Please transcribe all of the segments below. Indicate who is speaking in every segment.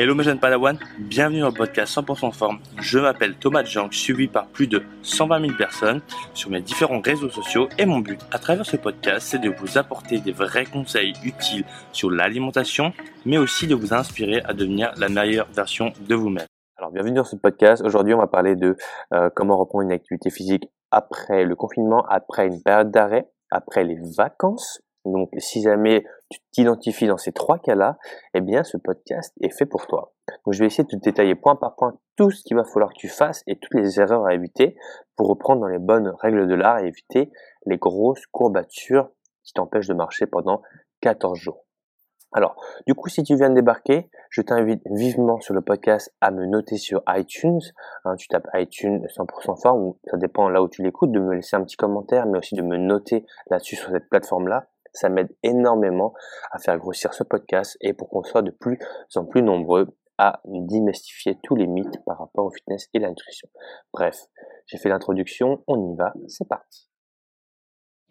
Speaker 1: Hello mes jeunes Padawan, bienvenue dans le podcast 100% forme. Je m'appelle Thomas Jank, suivi par plus de 120 000 personnes sur mes différents réseaux sociaux et mon but à travers ce podcast c'est de vous apporter des vrais conseils utiles sur l'alimentation mais aussi de vous inspirer à devenir la meilleure version de vous-même.
Speaker 2: Alors bienvenue dans ce podcast. Aujourd'hui on va parler de euh, comment reprendre une activité physique après le confinement, après une période d'arrêt, après les vacances donc, si jamais tu t'identifies dans ces trois cas-là, eh bien, ce podcast est fait pour toi. Donc, je vais essayer de te détailler point par point tout ce qu'il va falloir que tu fasses et toutes les erreurs à éviter pour reprendre dans les bonnes règles de l'art et éviter les grosses courbatures qui t'empêchent de marcher pendant 14 jours. Alors, du coup, si tu viens de débarquer, je t'invite vivement sur le podcast à me noter sur iTunes. Hein, tu tapes iTunes 100% forme, ou ça dépend là où tu l'écoutes, de me laisser un petit commentaire, mais aussi de me noter là-dessus sur cette plateforme-là. Ça m'aide énormément à faire grossir ce podcast et pour qu'on soit de plus en plus nombreux à démystifier tous les mythes par rapport au fitness et la nutrition. Bref, j'ai fait l'introduction, on y va, c'est parti.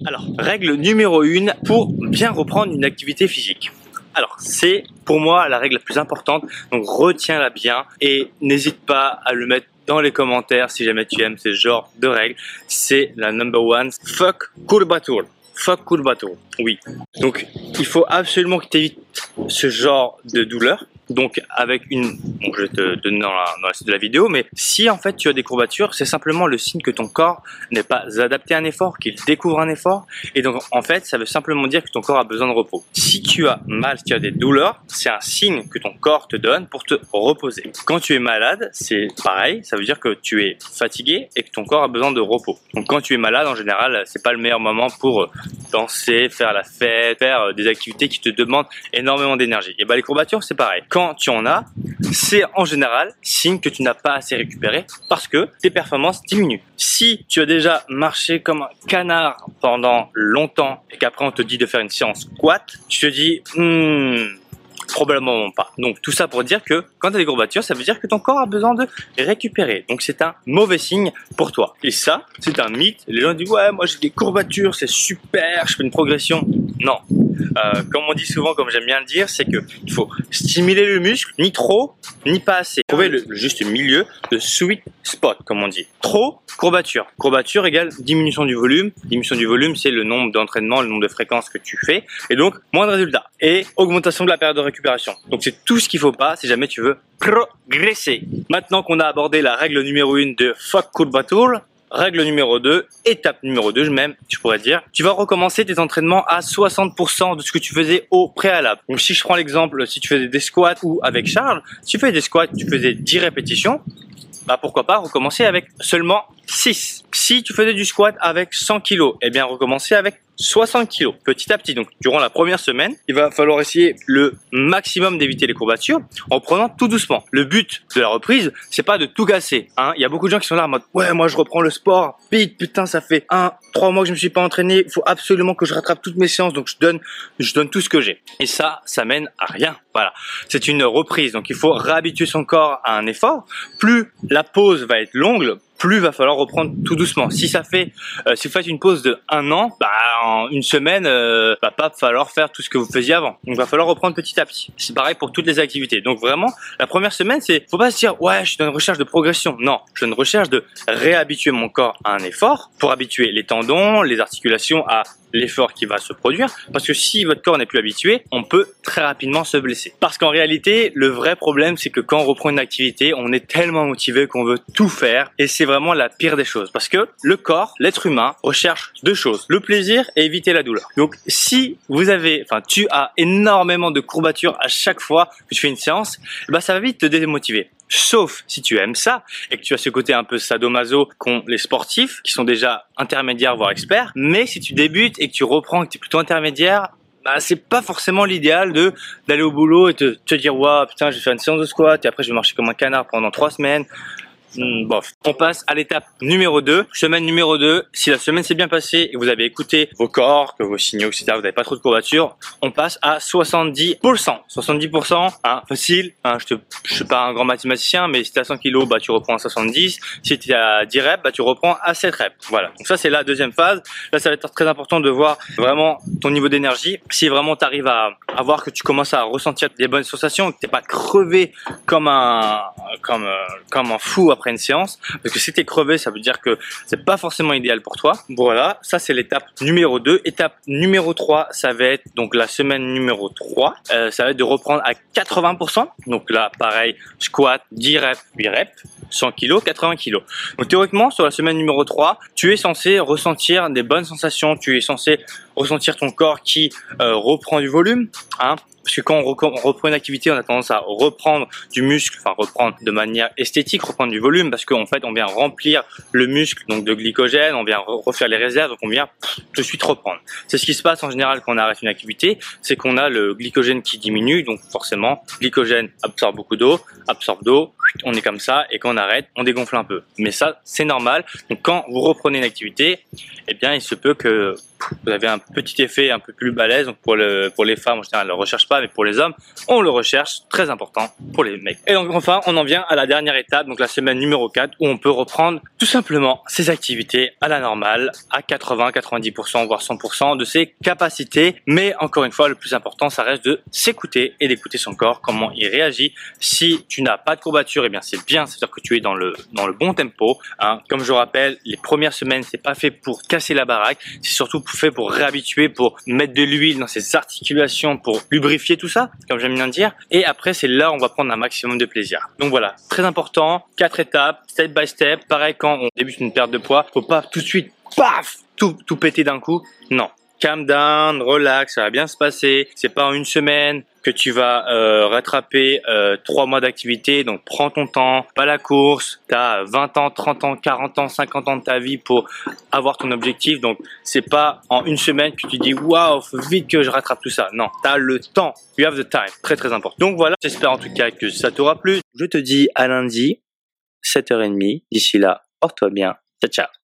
Speaker 1: Alors, règle numéro 1 pour bien reprendre une activité physique. Alors, c'est pour moi la règle la plus importante, donc retiens-la bien et n'hésite pas à le mettre dans les commentaires si jamais tu aimes ce genre de règles. C'est la number one, fuck courbature. Fuck cool bateau. Oui. Donc, il faut absolument que tu évites ce genre de douleur donc avec une, je vais te donner dans la, dans la suite de la vidéo, mais si en fait tu as des courbatures, c'est simplement le signe que ton corps n'est pas adapté à un effort, qu'il découvre un effort, et donc en fait ça veut simplement dire que ton corps a besoin de repos. Si tu as mal, si tu as des douleurs, c'est un signe que ton corps te donne pour te reposer. Quand tu es malade, c'est pareil, ça veut dire que tu es fatigué et que ton corps a besoin de repos. Donc quand tu es malade, en général, c'est pas le meilleur moment pour euh, danser, faire la fête, faire euh, des activités qui te demandent énormément d'énergie. Et ben les courbatures, c'est pareil quand tu en as, c'est en général signe que tu n'as pas assez récupéré parce que tes performances diminuent. Si tu as déjà marché comme un canard pendant longtemps et qu'après on te dit de faire une séance squat, tu te dis, hmm, Probablement pas. Donc tout ça pour dire que quand tu as des courbatures, ça veut dire que ton corps a besoin de récupérer. Donc c'est un mauvais signe pour toi. Et ça, c'est un mythe. Les gens disent ouais, moi j'ai des courbatures, c'est super, je fais une progression. Non. Euh, comme on dit souvent, comme j'aime bien le dire, c'est que il faut stimuler le muscle, ni trop, ni pas assez. Trouver le, juste milieu, le sweet spot, comme on dit. Trop, courbature. Courbature égale diminution du volume. Diminution du volume, c'est le nombre d'entraînements, le nombre de fréquences que tu fais, et donc moins de résultats. Et augmentation de la période de récupération. Donc c'est tout ce qu'il faut pas si jamais tu veux progresser. Maintenant qu'on a abordé la règle numéro 1 de fuck courbature, Règle numéro 2, étape numéro 2 même, tu pourrais dire, tu vas recommencer tes entraînements à 60% de ce que tu faisais au préalable. Donc si je prends l'exemple, si tu faisais des squats ou avec Charles, si tu fais des squats, tu faisais 10 répétitions, bah pourquoi pas recommencer avec seulement 6. Si tu faisais du squat avec 100 kg, eh bien recommencer avec 60 kg petit à petit. Donc durant la première semaine, il va falloir essayer le maximum d'éviter les courbatures en prenant tout doucement. Le but de la reprise, c'est pas de tout casser. Hein. Il y a beaucoup de gens qui sont là en mode ouais moi je reprends le sport, vite putain ça fait un trois mois que je me suis pas entraîné, il faut absolument que je rattrape toutes mes séances donc je donne je donne tout ce que j'ai. Et ça ça mène à rien. Voilà, c'est une reprise donc il faut réhabituer son corps à un effort. Plus la pause va être longue, plus va falloir reprendre tout doucement. Si ça fait, euh, si vous faites une pause de un an, bah en une semaine, euh, va pas falloir faire tout ce que vous faisiez avant. Donc va falloir reprendre petit à petit. C'est pareil pour toutes les activités. Donc vraiment, la première semaine, c'est, faut pas se dire ouais, je suis dans une recherche de progression. Non, je suis dans une recherche de réhabituer mon corps à un effort pour habituer les tendons, les articulations à l'effort qui va se produire. Parce que si votre corps n'est plus habitué, on peut très rapidement se blesser. Parce qu'en réalité, le vrai problème, c'est que quand on reprend une activité, on est tellement motivé qu'on veut tout faire. Et c'est vraiment la pire des choses. Parce que le corps, l'être humain, recherche deux choses. Le plaisir et éviter la douleur. Donc si vous avez, enfin tu as énormément de courbatures à chaque fois que tu fais une séance, bah ça va vite te démotiver. Sauf si tu aimes ça et que tu as ce côté un peu sadomaso qu'ont les sportifs qui sont déjà intermédiaires voire experts. Mais si tu débutes et que tu reprends que tu es plutôt intermédiaire, bah, c'est pas forcément l'idéal de d'aller au boulot et te, te dire waouh putain je vais faire une séance de squat et après je vais marcher comme un canard pendant trois semaines hmm. On passe à l'étape numéro 2. Semaine numéro 2. Si la semaine s'est bien passée et que vous avez écouté vos corps, que vos signaux, etc., vous n'avez pas trop de courbatures, on passe à 70%. 70%, hein, facile. Je, je suis pas un grand mathématicien, mais si tu as 100 kg, bah, tu reprends à 70. Si tu as 10 reps, bah, tu reprends à 7 reps. Voilà. Donc ça, c'est la deuxième phase. Là, ça va être très important de voir vraiment ton niveau d'énergie. Si vraiment tu arrives à, à voir que tu commences à ressentir des bonnes sensations, que t'es pas crevé comme un, comme, euh, comme un fou après une séance, parce que si t'es crevé, ça veut dire que c'est pas forcément idéal pour toi. Voilà, ça c'est l'étape numéro 2. Étape numéro 3, ça va être donc la semaine numéro 3, euh, ça va être de reprendre à 80%. Donc là, pareil, squat, 10 reps, 8 reps. 100 kg, 80 kg. Donc théoriquement, sur la semaine numéro 3, tu es censé ressentir des bonnes sensations, tu es censé ressentir ton corps qui euh, reprend du volume, hein, parce que quand on, reprend une activité, on a tendance à reprendre du muscle, enfin reprendre de manière esthétique, reprendre du volume, parce qu'en fait, on vient remplir le muscle donc de glycogène, on vient refaire les réserves, donc on vient tout de suite reprendre. C'est ce qui se passe en général quand on arrête une activité, c'est qu'on a le glycogène qui diminue, donc forcément, glycogène absorbe beaucoup d'eau, absorbe d'eau, on est comme ça, et quand on arrête, on dégonfle un peu. Mais ça, c'est normal. Donc quand vous reprenez une activité, eh bien, il se peut que vous avez un petit effet un peu plus balèze. Donc pour, le, pour les femmes, en général, ne le recherche pas, mais pour les hommes, on le recherche. Très important pour les mecs. Et donc enfin, on en vient à la dernière étape, donc la semaine numéro 4, où on peut reprendre tout simplement ses activités à la normale, à 80, 90%, voire 100% de ses capacités. Mais encore une fois, le plus important, ça reste de s'écouter et d'écouter son corps, comment il réagit. Si tu n'as pas de courbature, eh bien c'est bien, c'est-à-dire que tu es dans le, dans le bon tempo. Hein. Comme je rappelle, les premières semaines, c'est pas fait pour casser la baraque, c'est surtout fait pour réhabituer, pour mettre de l'huile dans ses articulations, pour lubrifier tout ça, comme j'aime bien dire. Et après, c'est là où on va prendre un maximum de plaisir. Donc voilà, très important, quatre étapes, step by step. Pareil, quand on débute une perte de poids, faut pas tout de suite, paf, tout, tout péter d'un coup. Non, calm down, relax, ça va bien se passer. C'est pas en une semaine que tu vas euh, rattraper euh, trois mois d'activité. Donc prends ton temps, pas la course. Tu as 20 ans, 30 ans, 40 ans, 50 ans de ta vie pour avoir ton objectif. Donc c'est pas en une semaine que tu dis waouh, vite que je rattrape tout ça. Non, tu as le temps. You have the time. Très très important. Donc voilà, j'espère en tout cas que ça t'aura plu. Je te dis à lundi 7h30. D'ici là, porte-toi bien. Ciao ciao.